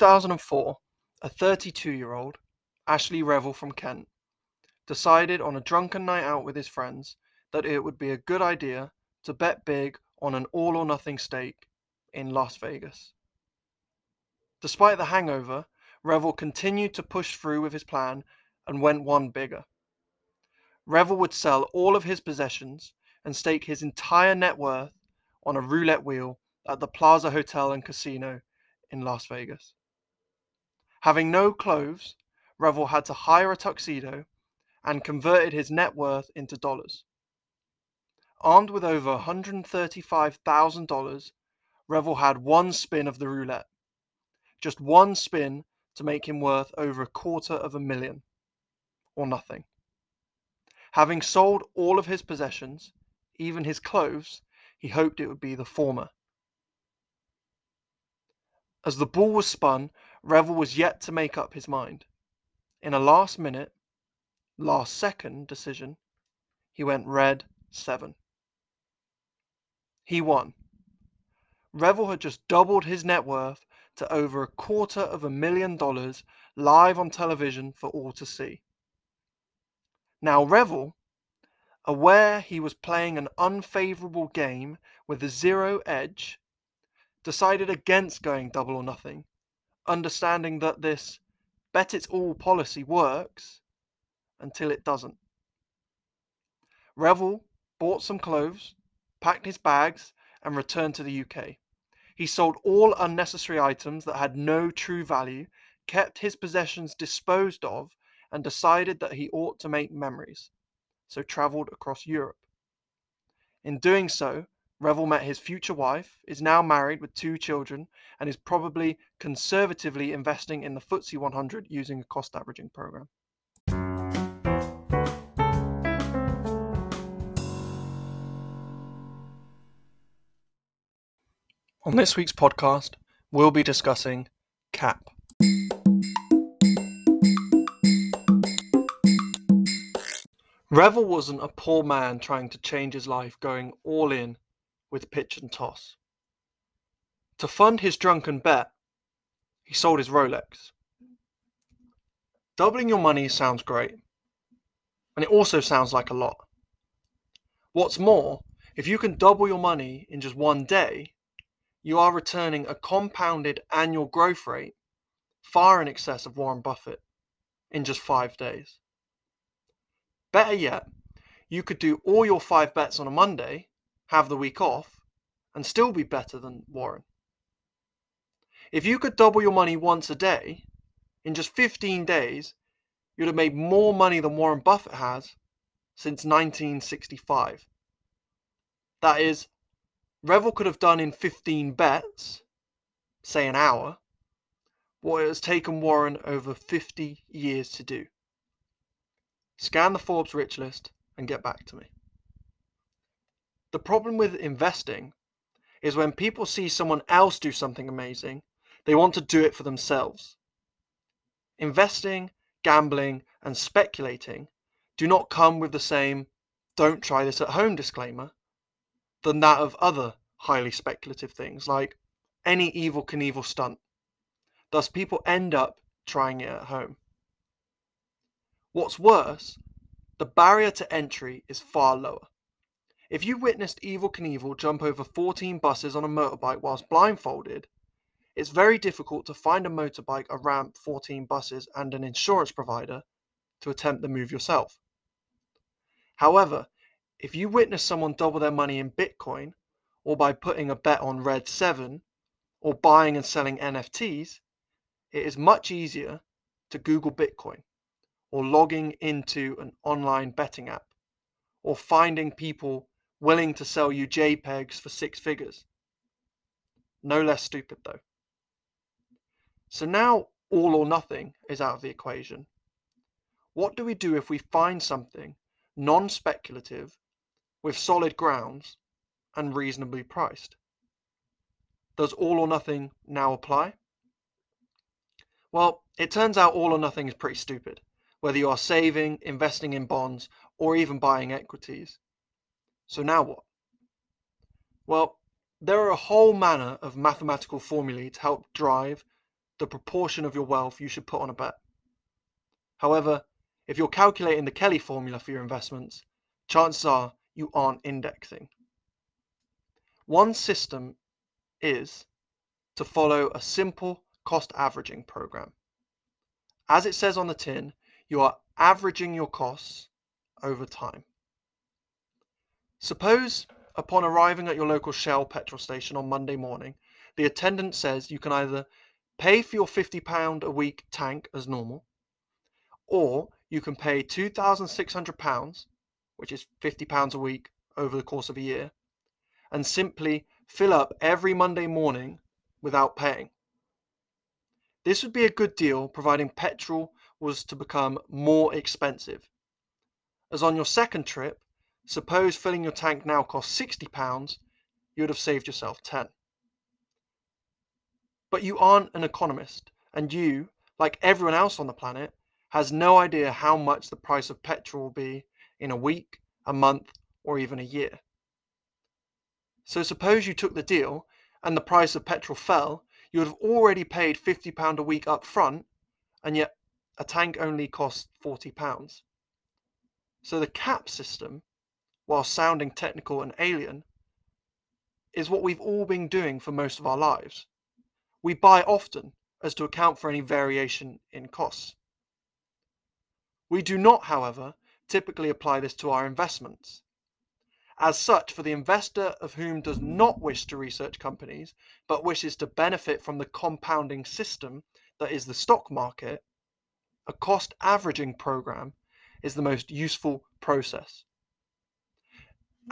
2004, a 32 year old, Ashley Revell from Kent, decided on a drunken night out with his friends that it would be a good idea to bet big on an all or nothing stake in Las Vegas. Despite the hangover, Revell continued to push through with his plan and went one bigger. Revell would sell all of his possessions and stake his entire net worth on a roulette wheel at the Plaza Hotel and Casino in Las Vegas. Having no clothes, Revell had to hire a tuxedo and converted his net worth into dollars. Armed with over $135,000, Revell had one spin of the roulette. Just one spin to make him worth over a quarter of a million, or nothing. Having sold all of his possessions, even his clothes, he hoped it would be the former. As the ball was spun, Revell was yet to make up his mind. In a last minute, last second decision, he went red 7. He won. Revell had just doubled his net worth to over a quarter of a million dollars live on television for all to see. Now, Revell, aware he was playing an unfavorable game with a zero edge, decided against going double or nothing, understanding that this bet it's all policy works until it doesn't. Revell bought some clothes, packed his bags, and returned to the UK. He sold all unnecessary items that had no true value, kept his possessions disposed of, and decided that he ought to make memories, so travelled across Europe. In doing so, Revell met his future wife, is now married with two children, and is probably conservatively investing in the FTSE 100 using a cost averaging program. On this week's podcast, we'll be discussing CAP. Revell wasn't a poor man trying to change his life going all in with pitch and toss. To fund his drunken bet, he sold his Rolex. Doubling your money sounds great, and it also sounds like a lot. What's more, if you can double your money in just one day, you are returning a compounded annual growth rate far in excess of Warren Buffett in just five days. Better yet, you could do all your five bets on a Monday, have the week off, and still be better than Warren. If you could double your money once a day, in just 15 days, you'd have made more money than Warren Buffett has since 1965. That is Revel could have done in 15 bets, say an hour, what it has taken Warren over 50 years to do. Scan the Forbes rich list and get back to me. The problem with investing is when people see someone else do something amazing, they want to do it for themselves. Investing, gambling, and speculating do not come with the same don't try this at home disclaimer than that of other highly speculative things, like any Evel Knievel stunt. Thus, people end up trying it at home. What's worse, the barrier to entry is far lower. If you witnessed Evel Knievel jump over 14 buses on a motorbike whilst blindfolded, it's very difficult to find a motorbike, a ramp, 14 buses, and an insurance provider to attempt the move yourself. However, if you witness someone double their money in Bitcoin, or by putting a bet on Red 7, or buying and selling NFTs, it is much easier to Google Bitcoin, or logging into an online betting app, or finding people willing to sell you JPEGs for six figures. No less stupid though. So now all or nothing is out of the equation. What do we do if we find something non speculative with solid grounds and reasonably priced. Does all or nothing now apply? Well, it turns out all or nothing is pretty stupid, whether you are saving, investing in bonds, or even buying equities. So now what? Well, there are a whole manner of mathematical formulae to help drive the proportion of your wealth you should put on a bet. However, if you're calculating the Kelly formula for your investments, chances are you aren't indexing. One system is to follow a simple cost averaging program. As it says on the tin, you are averaging your costs over time. Suppose upon arriving at your local Shell petrol station on Monday morning, the attendant says you can either pay for your £50 a week tank as normal, or you can pay £2,600, which is £50 a week over the course of a year, and simply fill up every Monday morning without paying. This would be a good deal providing petrol was to become more expensive. As on your second trip, suppose filling your tank now costs £60, you would have saved yourself 10. But you aren't an economist, and you, like everyone else on the planet, has no idea how much the price of petrol will be in a week, a month, or even a year. So suppose you took the deal and the price of petrol fell, you would have already paid £50 a week up front, and yet a tank only costs £40. So the cap system, while sounding technical and alien, is what we've all been doing for most of our lives. We buy often as to account for any variation in costs. We do not, however, typically apply this to our investments. As such, for the investor of whom does not wish to research companies, but wishes to benefit from the compounding system that is the stock market, a cost averaging program is the most useful process.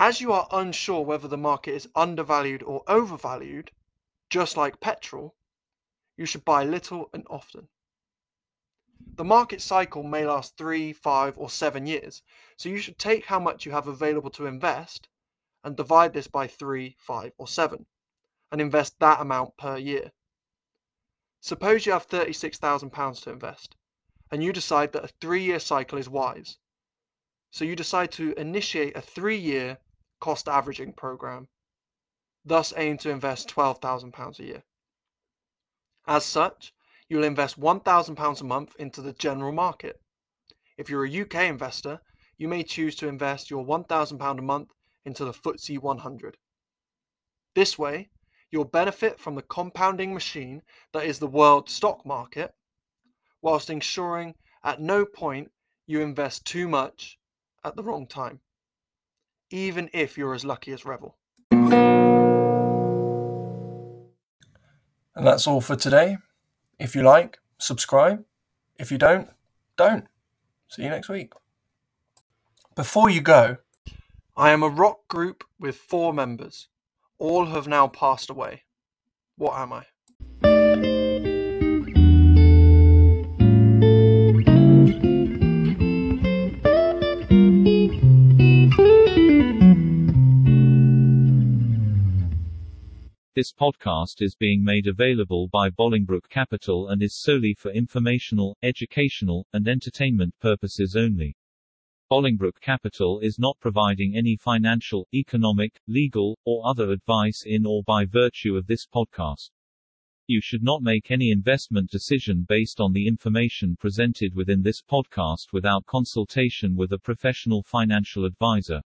As you are unsure whether the market is undervalued or overvalued, just like petrol, you should buy little and often. The market cycle may last three, five, or seven years, so you should take how much you have available to invest and divide this by three, five, or seven, and invest that amount per year. Suppose you have £36,000 to invest, and you decide that a three year cycle is wise. So you decide to initiate a three year cost averaging program, thus aim to invest £12,000 a year. As such, you'll invest £1,000 a month into the general market. If you're a UK investor, you may choose to invest your £1,000 a month into the FTSE 100. This way, you'll benefit from the compounding machine that is the world stock market, whilst ensuring at no point you invest too much at the wrong time, even if you're as lucky as Revell. And that's all for today. If you like, subscribe. If you don't, don't. See you next week. Before you go, I am a rock group with four members. All have now passed away. What am I? This podcast is being made available by Bolingbroke Capital and is solely for informational, educational, and entertainment purposes only. Bolingbroke Capital is not providing any financial, economic, legal, or other advice in or by virtue of this podcast. You should not make any investment decision based on the information presented within this podcast without consultation with a professional financial advisor.